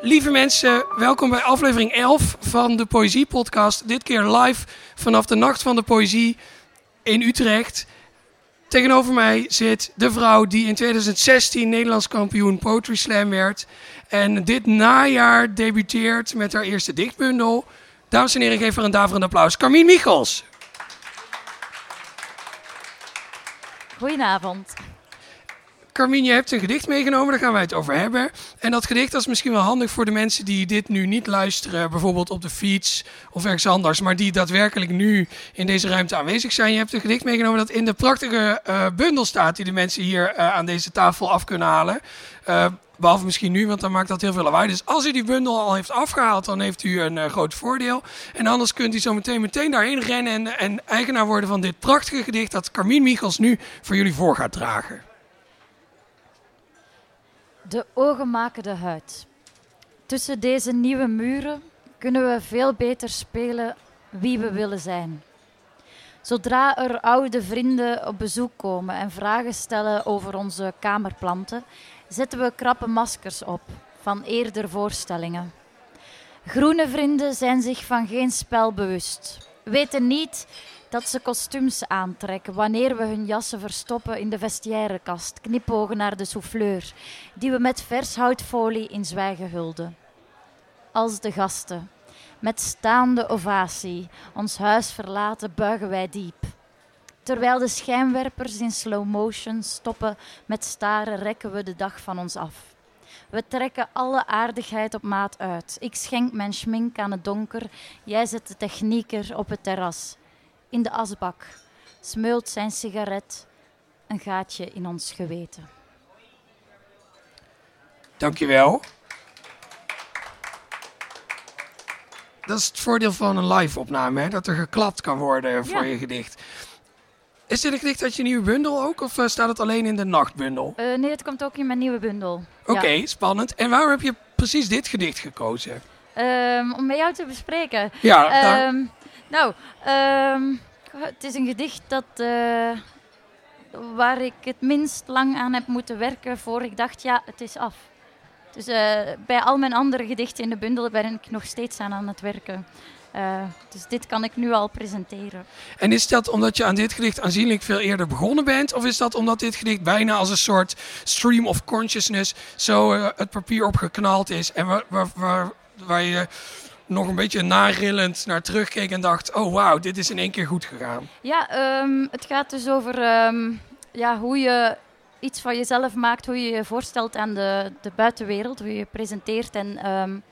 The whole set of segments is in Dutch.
Lieve mensen, welkom bij aflevering 11 van de Poëzie Podcast. Dit keer live vanaf de Nacht van de Poëzie in Utrecht. Tegenover mij zit de vrouw die in 2016 Nederlands kampioen Poetry Slam werd. En dit najaar debuteert met haar eerste dichtbundel. Dames en heren, geef haar een daverend applaus. Carmien Michels. Goedenavond. Carmien, je hebt een gedicht meegenomen, daar gaan wij het over hebben. En dat gedicht is misschien wel handig voor de mensen die dit nu niet luisteren, bijvoorbeeld op de fiets of ergens anders, maar die daadwerkelijk nu in deze ruimte aanwezig zijn. Je hebt een gedicht meegenomen dat in de prachtige uh, bundel staat die de mensen hier uh, aan deze tafel af kunnen halen. Uh, behalve misschien nu, want dan maakt dat heel veel lawaai. Dus als u die bundel al heeft afgehaald, dan heeft u een groot voordeel. En anders kunt u zo meteen meteen daarheen rennen en, en eigenaar worden van dit prachtige gedicht dat Carmien Michels nu voor jullie voor gaat dragen. De ogen maken de huid. Tussen deze nieuwe muren kunnen we veel beter spelen wie we willen zijn. Zodra er oude vrienden op bezoek komen en vragen stellen over onze kamerplanten, zetten we krappe maskers op van eerder voorstellingen. Groene vrienden zijn zich van geen spel bewust, weten niet dat ze kostuums aantrekken wanneer we hun jassen verstoppen in de vestiairekast, knipogen naar de souffleur, die we met vers houtfolie in zwijgen hulden. Als de gasten, met staande ovatie, ons huis verlaten, buigen wij diep. Terwijl de schijnwerpers in slow motion stoppen met staren, rekken we de dag van ons af. We trekken alle aardigheid op maat uit. Ik schenk mijn schmink aan het donker, jij zet de technieker op het terras in de asbak smeult zijn sigaret een gaatje in ons geweten. Dankjewel. Dat is het voordeel van een live-opname, hè? dat er geklapt kan worden voor je gedicht. Is dit een gedicht uit je nieuwe bundel ook, of uh, staat het alleen in de nachtbundel? Uh, nee, het komt ook in mijn nieuwe bundel. Oké, okay, ja. spannend. En waarom heb je precies dit gedicht gekozen? Um, om met jou te bespreken. Ja, um, nou, um, het is een gedicht dat, uh, waar ik het minst lang aan heb moeten werken voor ik dacht, ja, het is af. Dus uh, bij al mijn andere gedichten in de bundel ben ik nog steeds aan, aan het werken. Uh, dus dit kan ik nu al presenteren. En is dat omdat je aan dit gedicht aanzienlijk veel eerder begonnen bent? Of is dat omdat dit gedicht bijna als een soort stream of consciousness zo het papier opgeknald is en waar, waar, waar, waar je nog een beetje narillend naar terugkeek en dacht: oh wauw, dit is in één keer goed gegaan? Ja, um, het gaat dus over um, ja, hoe je iets van jezelf maakt, hoe je je voorstelt aan de, de buitenwereld, hoe je je presenteert. En um,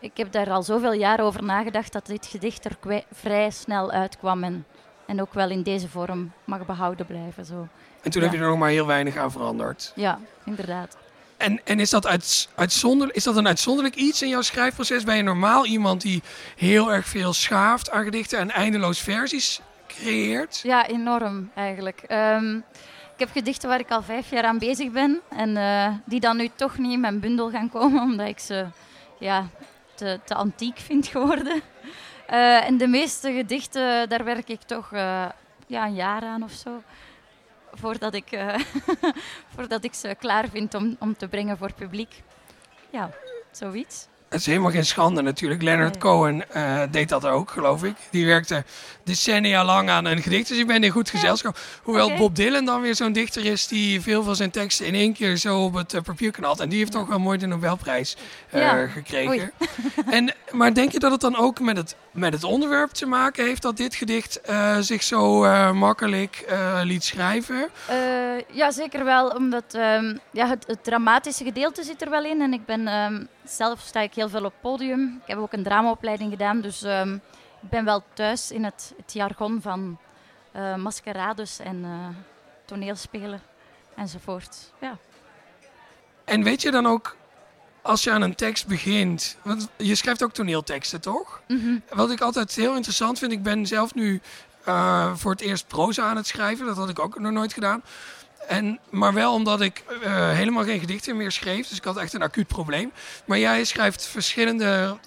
ik heb daar al zoveel jaar over nagedacht dat dit gedicht er vrij snel uitkwam en, en ook wel in deze vorm mag behouden blijven. Zo. En toen ja. heb je er nog maar heel weinig aan veranderd. Ja, inderdaad. En, en is, dat uit, uitzonder, is dat een uitzonderlijk iets in jouw schrijfproces? Ben je normaal iemand die heel erg veel schaaft aan gedichten en eindeloos versies creëert? Ja, enorm eigenlijk. Um, ik heb gedichten waar ik al vijf jaar aan bezig ben en uh, die dan nu toch niet in mijn bundel gaan komen, omdat ik ze ja, te, te antiek vind geworden. Uh, en de meeste gedichten, daar werk ik toch uh, ja, een jaar aan of zo voordat ik, uh, voordat ik ze klaar vind om, om te brengen voor publiek. Ja, zoiets. Het is helemaal geen schande natuurlijk. Leonard. Cohen uh, deed dat ook, geloof ik. Die werkte decennia lang aan een gedicht. Dus ik ben in goed gezelschap. Hoewel okay. Bob Dylan dan weer zo'n dichter is die veel van zijn teksten in één keer zo op het uh, papier knalt. En die heeft toch wel mooi de Nobelprijs uh, ja. gekregen. en, maar denk je dat het dan ook met het, met het onderwerp te maken heeft dat dit gedicht zich zo makkelijk liet schrijven? ja, zeker wel. Omdat um, ja, het, het, dramatische gedeelte zit er wel in. En ik ben um, zelf sta ik heel veel op podium. Ik heb ook een dramaopleiding gedaan, dus um, ik ben wel thuis in het, het jargon van uh, maskerades en uh, toneelspelen enzovoort. Ja. En weet je dan ook, als je aan een tekst begint, want je schrijft ook toneelteksten, toch? Mm -hmm. Wat ik altijd heel interessant vind, ik ben zelf nu uh, voor het eerst proza aan het schrijven, dat had ik ook nog nooit gedaan. En, maar wel omdat ik uh, helemaal geen gedichten meer schreef. Dus ik had echt een acuut probleem. Maar jij schrijft verschillende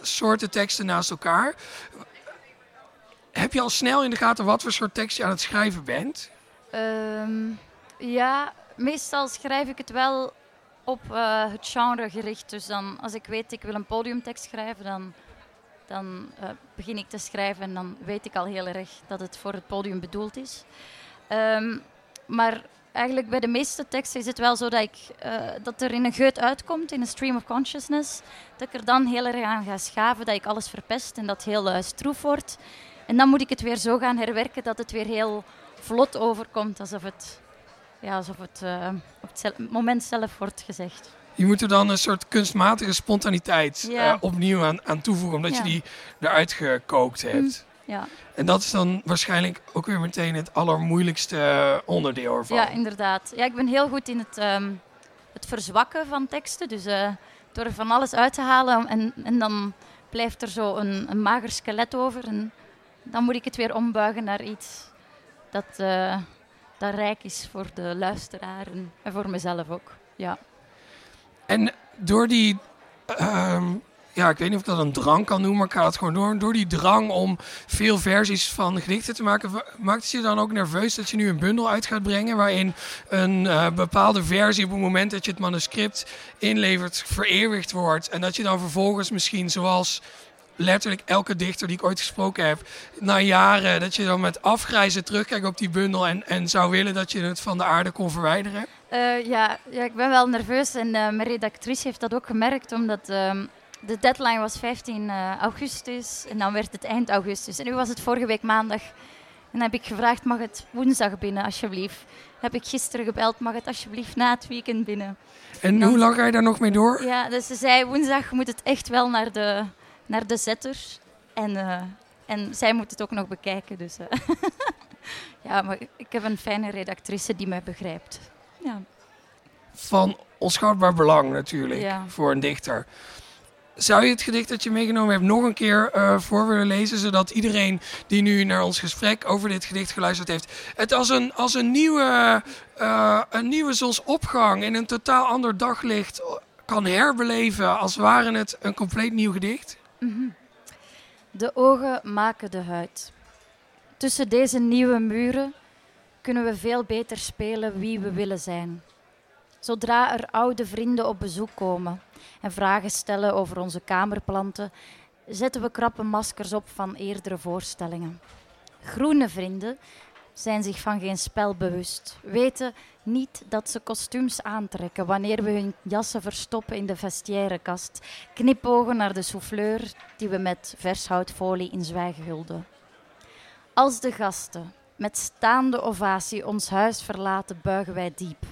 soorten teksten naast elkaar. Heb je al snel in de gaten wat voor soort tekst je aan het schrijven bent? Um, ja, meestal schrijf ik het wel op uh, het genre gericht. Dus dan, als ik weet ik wil een podiumtekst schrijven, dan, dan uh, begin ik te schrijven en dan weet ik al heel erg dat het voor het podium bedoeld is. Um, maar eigenlijk bij de meeste teksten is het wel zo dat, ik, uh, dat er in een geut uitkomt, in een stream of consciousness, dat ik er dan heel erg aan ga schaven, dat ik alles verpest en dat heel uh, stroef wordt. En dan moet ik het weer zo gaan herwerken dat het weer heel vlot overkomt, alsof het, ja, alsof het uh, op het moment zelf wordt gezegd. Je moet er dan een soort kunstmatige spontaniteit opnieuw aan, aan toevoegen, omdat Ja. je die eruit gekookt hebt. Ja, En dat is dan waarschijnlijk ook weer meteen het allermoeilijkste onderdeel ervan. ja, inderdaad. Ja, ik ben heel goed in het, ehm, het verzwakken van teksten. Dus eh, door er van alles uit te halen en, en dan blijft er zo een, een mager skelet over. En dan moet ik het weer ombuigen naar iets dat, eh, dat rijk is voor de luisteraar en, en voor mezelf ook. Ja. En door die, ehm, ja, ik weet niet of ik dat een drang kan noemen, maar ik ga het gewoon door. Door die drang om veel versies van gedichten te maken, maakt het je dan ook nerveus dat je nu een bundel uit gaat brengen waarin een eh, bepaalde versie op het moment dat je het manuscript inlevert vereeuwigd wordt en dat je dan vervolgens misschien zoals letterlijk elke dichter die ik ooit gesproken heb, na jaren, dat je dan met afgrijzen terugkijkt op die bundel en, en zou willen dat je het van de aarde kon verwijderen? Eh, ja, ja, ik ben wel nerveus en eh, mijn redactrice heeft dat ook gemerkt, omdat ehm, de deadline was 15 eh, augustus en dan werd het eind augustus. En nu was het vorige week maandag. En dan heb ik gevraagd, mag het woensdag binnen, alsjeblieft? Heb ik gisteren gebeld, mag het alsjeblieft na het weekend binnen? En Dan- hoe lang ga je daar nog mee door? Ja, dus ze zei, woensdag moet het echt wel naar de, naar de zetter. En, eh, en zij moet het ook nog bekijken, dus... eh. ja, maar ik heb een fijne redactrice die mij begrijpt. Ja. van onschatbaar belang natuurlijk Ja. voor een dichter. Zou je het gedicht dat je meegenomen hebt nog een keer eh, voor willen lezen, zodat iedereen die nu naar ons gesprek over dit gedicht geluisterd heeft, het als een, als een, nieuwe, eh, een nieuwe zonsopgang in een totaal ander daglicht kan herbeleven, als ware het een compleet nieuw gedicht? De ogen maken de huid. Tussen deze nieuwe muren kunnen we veel beter spelen wie we willen zijn. Zodra er oude vrienden op bezoek komen en vragen stellen over onze kamerplanten, zetten we krappe maskers op van eerdere voorstellingen. Groene vrienden zijn zich van geen spel bewust, weten niet dat ze kostuums aantrekken wanneer we hun jassen verstoppen in de vestiairekast, knipogen naar de souffleur die we met vershoutfolie in zwijgen hulden. Als de gasten met staande ovatie ons huis verlaten, buigen wij diep.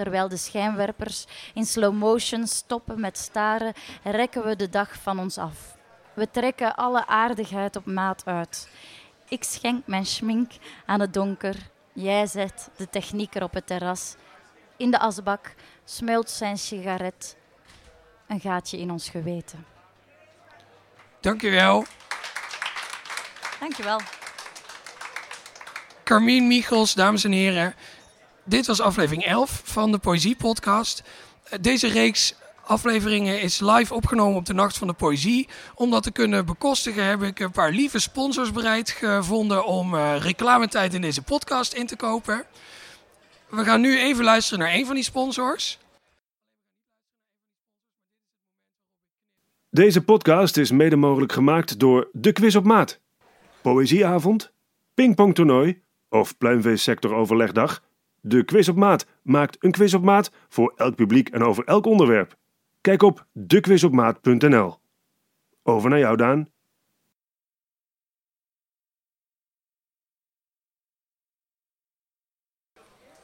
Terwijl de schijnwerpers in slow motion stoppen met staren, rekken we de dag van ons af. We trekken alle aardigheid op maat uit. Ik schenk mijn schmink aan het donker. Jij zet de technieker op het terras. In de asbak smelt zijn sigaret. Een gaatje in ons geweten. Dankjewel. Dankjewel. Carmien Michels, dames en heren. Dit was aflevering 11 van de Poëzie Podcast. Deze reeks afleveringen is live opgenomen op de Nacht van de Poëzie. Om dat te kunnen bekostigen heb ik een paar lieve sponsors bereid gevonden om eh, reclametijd in deze podcast in te kopen. We gaan nu even luisteren naar een van die sponsors. Deze podcast is mede mogelijk gemaakt door De Quiz op Maat. Poëzieavond, pingpongtoernooi of pluimveesectoroverlegdag. De Quiz op Maat maakt een quiz op maat voor elk publiek en over elk onderwerp. Kijk op dequizopmaat.nl. Over naar jou, Daan.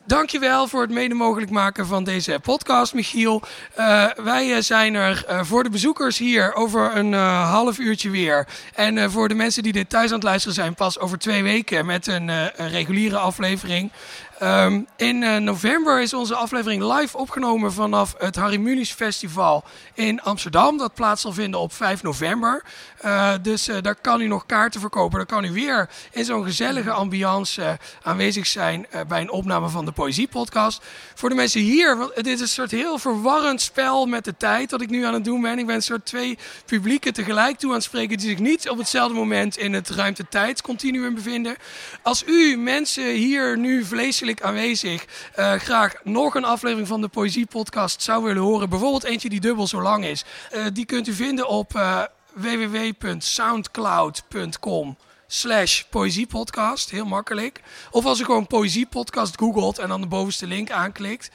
Dankjewel voor het mede mogelijk maken van deze podcast, Michiel. Eh, wij eh, zijn er eh, voor de bezoekers hier over een half uurtje weer. En voor de mensen die dit thuis aan het luisteren zijn, pas over twee weken met een, een reguliere aflevering. Ehm, in eh, november is onze aflevering live opgenomen vanaf het Harry Mulisch Festival in Amsterdam. Dat plaats zal vinden op 5 november. Eh, dus eh, daar kan u nog kaarten verkopen. Dan kan u weer in zo'n gezellige ambiance aanwezig zijn bij een opname van de Poëziepodcast. Voor de mensen hier, want dit is een soort heel verwarrend spel met de tijd dat ik nu aan het doen ben. Ik ben een soort twee publieken tegelijk toe aan het spreken die zich niet op hetzelfde moment in het ruimte-tijdscontinuum bevinden. Als u mensen hier nu vleeselijk aanwezig. Uh, graag nog een aflevering van de Poëziepodcast zou willen horen, bijvoorbeeld eentje die dubbel zo lang is, uh, die kunt u vinden op uh, www.soundcloud.com slash poëziepodcast. Heel makkelijk. Of als u gewoon poëziepodcast googelt en dan de bovenste link aanklikt.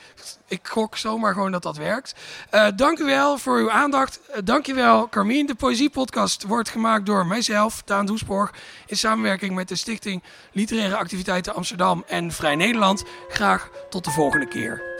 Ik gok zomaar gewoon dat dat werkt. Uh, dank u wel voor uw aandacht. Uh, dank je wel, Carmien. De poëziepodcast wordt gemaakt door mijzelf, Daan Doesborg. In samenwerking met de Stichting Literaire Activiteiten Amsterdam en Vrij Nederland. Graag tot de volgende keer.